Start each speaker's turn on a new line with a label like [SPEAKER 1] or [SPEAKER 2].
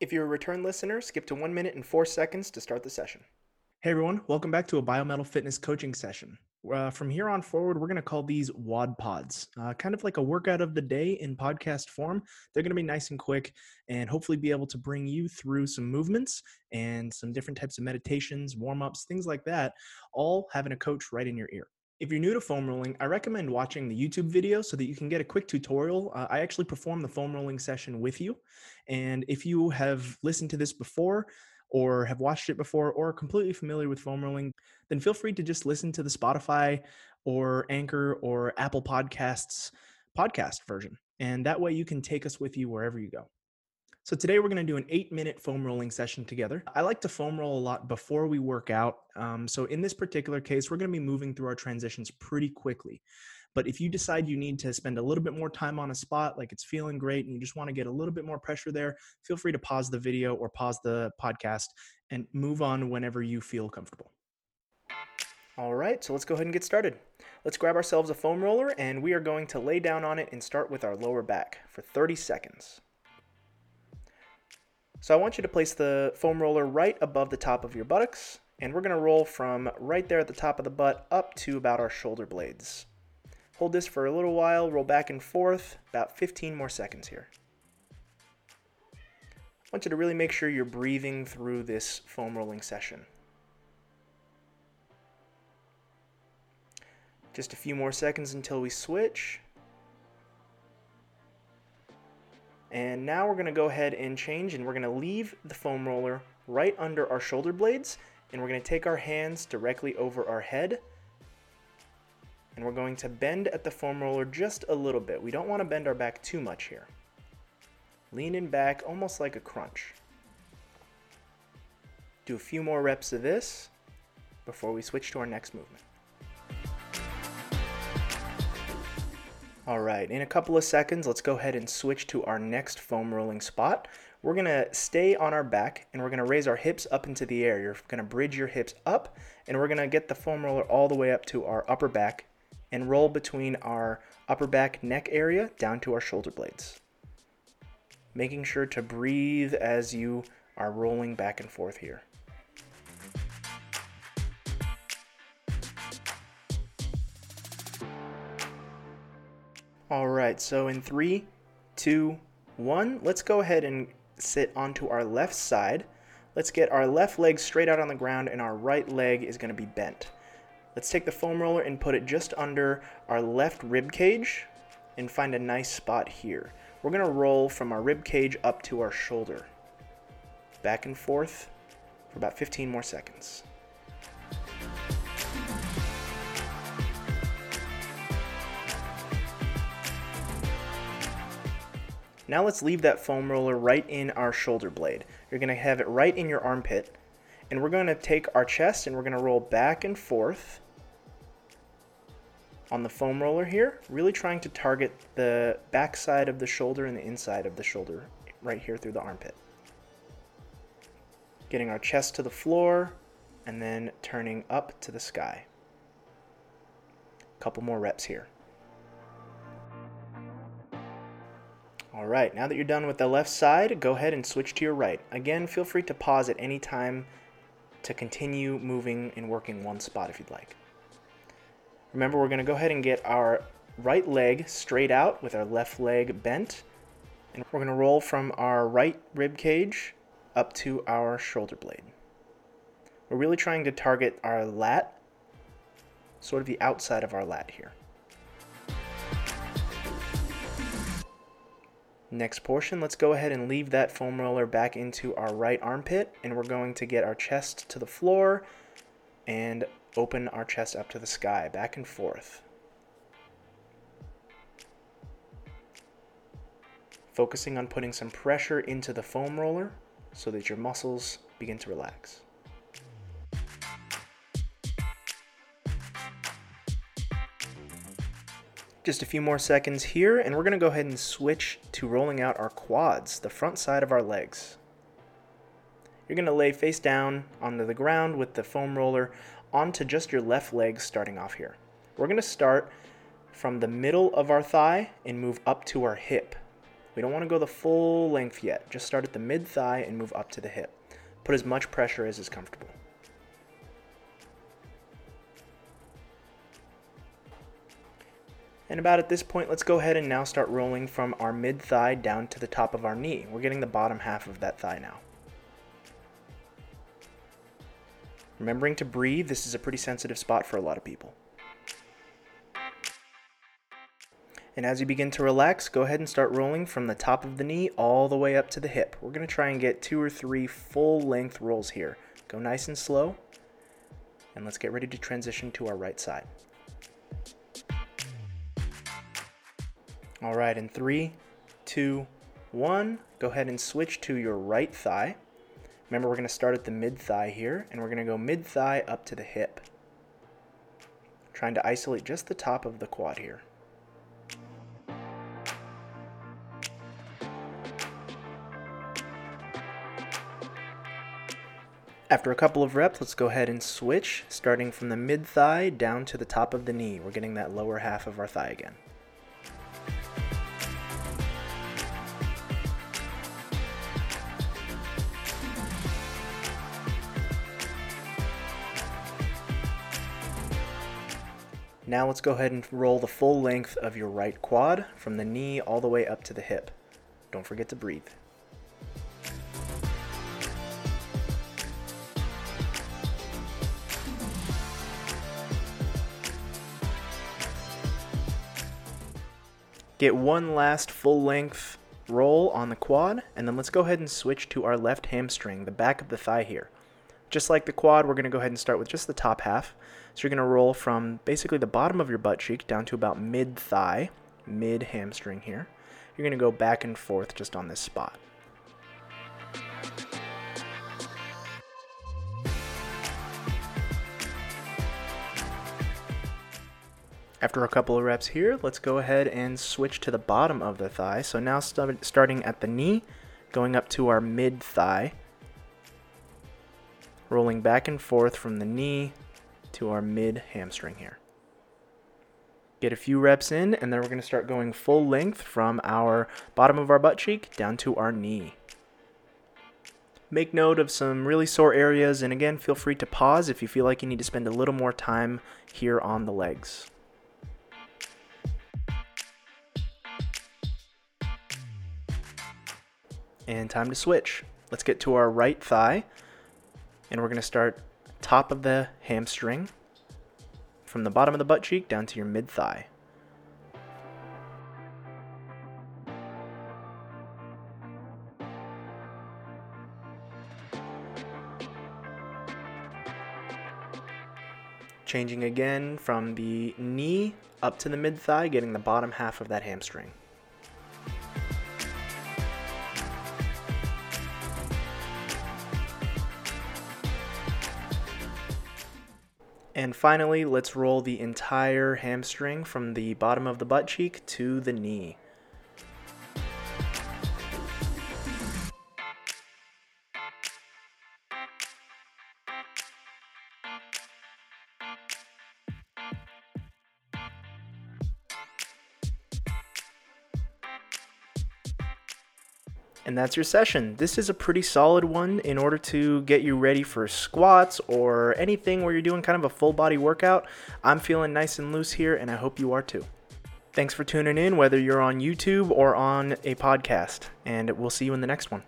[SPEAKER 1] If you're a return listener, skip to one minute and four seconds to start the session. Hey everyone, welcome back to a Biometal Fitness coaching session. Uh, from here on forward, we're going to call these WOD pods, uh, kind of like a workout of the day in podcast form. They're going to be nice and quick and hopefully be able to bring you through some movements and some different types of meditations, warm ups, things like that, all having a coach right in your ear. If you're new to foam rolling, I recommend watching the YouTube video so that you can get a quick tutorial. Uh, I actually perform the foam rolling session with you. And if you have listened to this before, or have watched it before or are completely familiar with foam rolling, then feel free to just listen to the Spotify or Anchor or Apple Podcasts podcast version. And that way you can take us with you wherever you go. So today we're going to do an eight minute foam rolling session together. I like to foam roll a lot before we work out. Um, so in this particular case, we're going to be moving through our transitions pretty quickly. But if you decide you need to spend a little bit more time on a spot, like it's feeling great, and you just want to get a little bit more pressure there, feel free to pause the video or pause the podcast and move on whenever you feel comfortable. All right, so let's go ahead and get started. Let's grab ourselves a foam roller and we are going to lay down on it and start with our lower back for 30 seconds. So I want you to place the foam roller right above the top of your buttocks and we're going to roll from right there at the top of the butt up to about our shoulder blades. Hold this for a little while, roll back and forth, about 15 more seconds here. I want you to really make sure you're breathing through this foam rolling session. Just a few more seconds until we switch. And now we're going to go ahead and change and we're going to leave the foam roller right under our shoulder blades and we're going to take our hands directly over our head and we're going to bend at the foam roller just a little bit. We don't want to bend our back too much here. Leaning back almost like a crunch. Do a few more reps of this before we switch to our next movement. All right, in a couple of seconds, let's go ahead and switch to our next foam rolling spot. We're gonna stay on our back and we're gonna raise our hips up into the air. You're gonna bridge your hips up and we're gonna get the foam roller all the way up to our upper back and roll between our upper back neck area down to our shoulder blades. Making sure to breathe as you are rolling back and forth here. All right, so in three, two, one, let's go ahead and sit onto our left side. Let's get our left leg straight out on the ground and our right leg is gonna be bent. Let's take the foam roller and put it just under our left rib cage and find a nice spot here. We're gonna roll from our rib cage up to our shoulder. Back and forth for about 15 more seconds. Now let's leave that foam roller right in our shoulder blade. You're gonna have it right in your armpit and we're going to take our chest and we're going to roll back and forth on the foam roller here, really trying to target the back side of the shoulder and the inside of the shoulder right here through the armpit. Getting our chest to the floor and then turning up to the sky. Couple more reps here. All right, now that you're done with the left side, go ahead and switch to your right. Again, feel free to pause at any time to continue moving and working one spot if you'd like. Remember, we're going to go ahead and get our right leg straight out with our left leg bent. And we're going to roll from our right rib cage up to our shoulder blade. We're really trying to target our lat, sort of the outside of our lat here. Next portion, let's go ahead and leave that foam roller back into our right armpit and we're going to get our chest to the floor and open our chest up to the sky, back and forth. Focusing on putting some pressure into the foam roller so that your muscles begin to relax. Just a few more seconds here, and we're going to go ahead and switch to rolling out our quads, the front side of our legs. You're going to lay face down onto the ground with the foam roller onto just your left leg starting off here. We're going to start from the middle of our thigh and move up to our hip. We don't want to go the full length yet. Just start at the mid thigh and move up to the hip. Put as much pressure as is comfortable. And about at this point, let's go ahead and now start rolling from our mid thigh down to the top of our knee. We're getting the bottom half of that thigh now. Remembering to breathe, this is a pretty sensitive spot for a lot of people. And as you begin to relax, go ahead and start rolling from the top of the knee all the way up to the hip. We're going to try and get two or three full length rolls here. Go nice and slow. And let's get ready to transition to our right side. All right, in three, two, one, go ahead and switch to your right thigh. Remember, we're going to start at the mid thigh here, and we're going to go mid thigh up to the hip. Trying to isolate just the top of the quad here. After a couple of reps, let's go ahead and switch, starting from the mid thigh down to the top of the knee. We're getting that lower half of our thigh again. Now let's go ahead and roll the full length of your right quad from the knee all the way up to the hip. Don't forget to breathe. Get one last full length roll on the quad, and then let's go ahead and switch to our left hamstring, the back of the thigh here. Just like the quad, we're going to go ahead and start with just the top half. So you're going to roll from basically the bottom of your butt cheek down to about mid thigh, mid hamstring here. You're going to go back and forth just on this spot. After a couple of reps here, let's go ahead and switch to the bottom of the thigh. So now st- starting at the knee, going up to our mid thigh, rolling back and forth from the knee to our mid hamstring here. Get a few reps in, and then we're going to start going full length from our bottom of our butt cheek down to our knee. Make note of some really sore areas, and again, feel free to pause if you feel like you need to spend a little more time here on the legs. And time to switch. Let's get to our right thigh and we're going to start top of the hamstring from the bottom of the butt cheek down to your mid thigh. Changing again from the knee up to the mid thigh, getting the bottom half of that hamstring. And finally, let's roll the entire hamstring from the bottom of the butt cheek to the knee. And that's your session. This is a pretty solid one in order to get you ready for squats or anything where you're doing kind of a full body workout. I'm feeling nice and loose here, and I hope you are too. Thanks for tuning in, whether you're on YouTube or on a podcast, and we'll see you in the next one.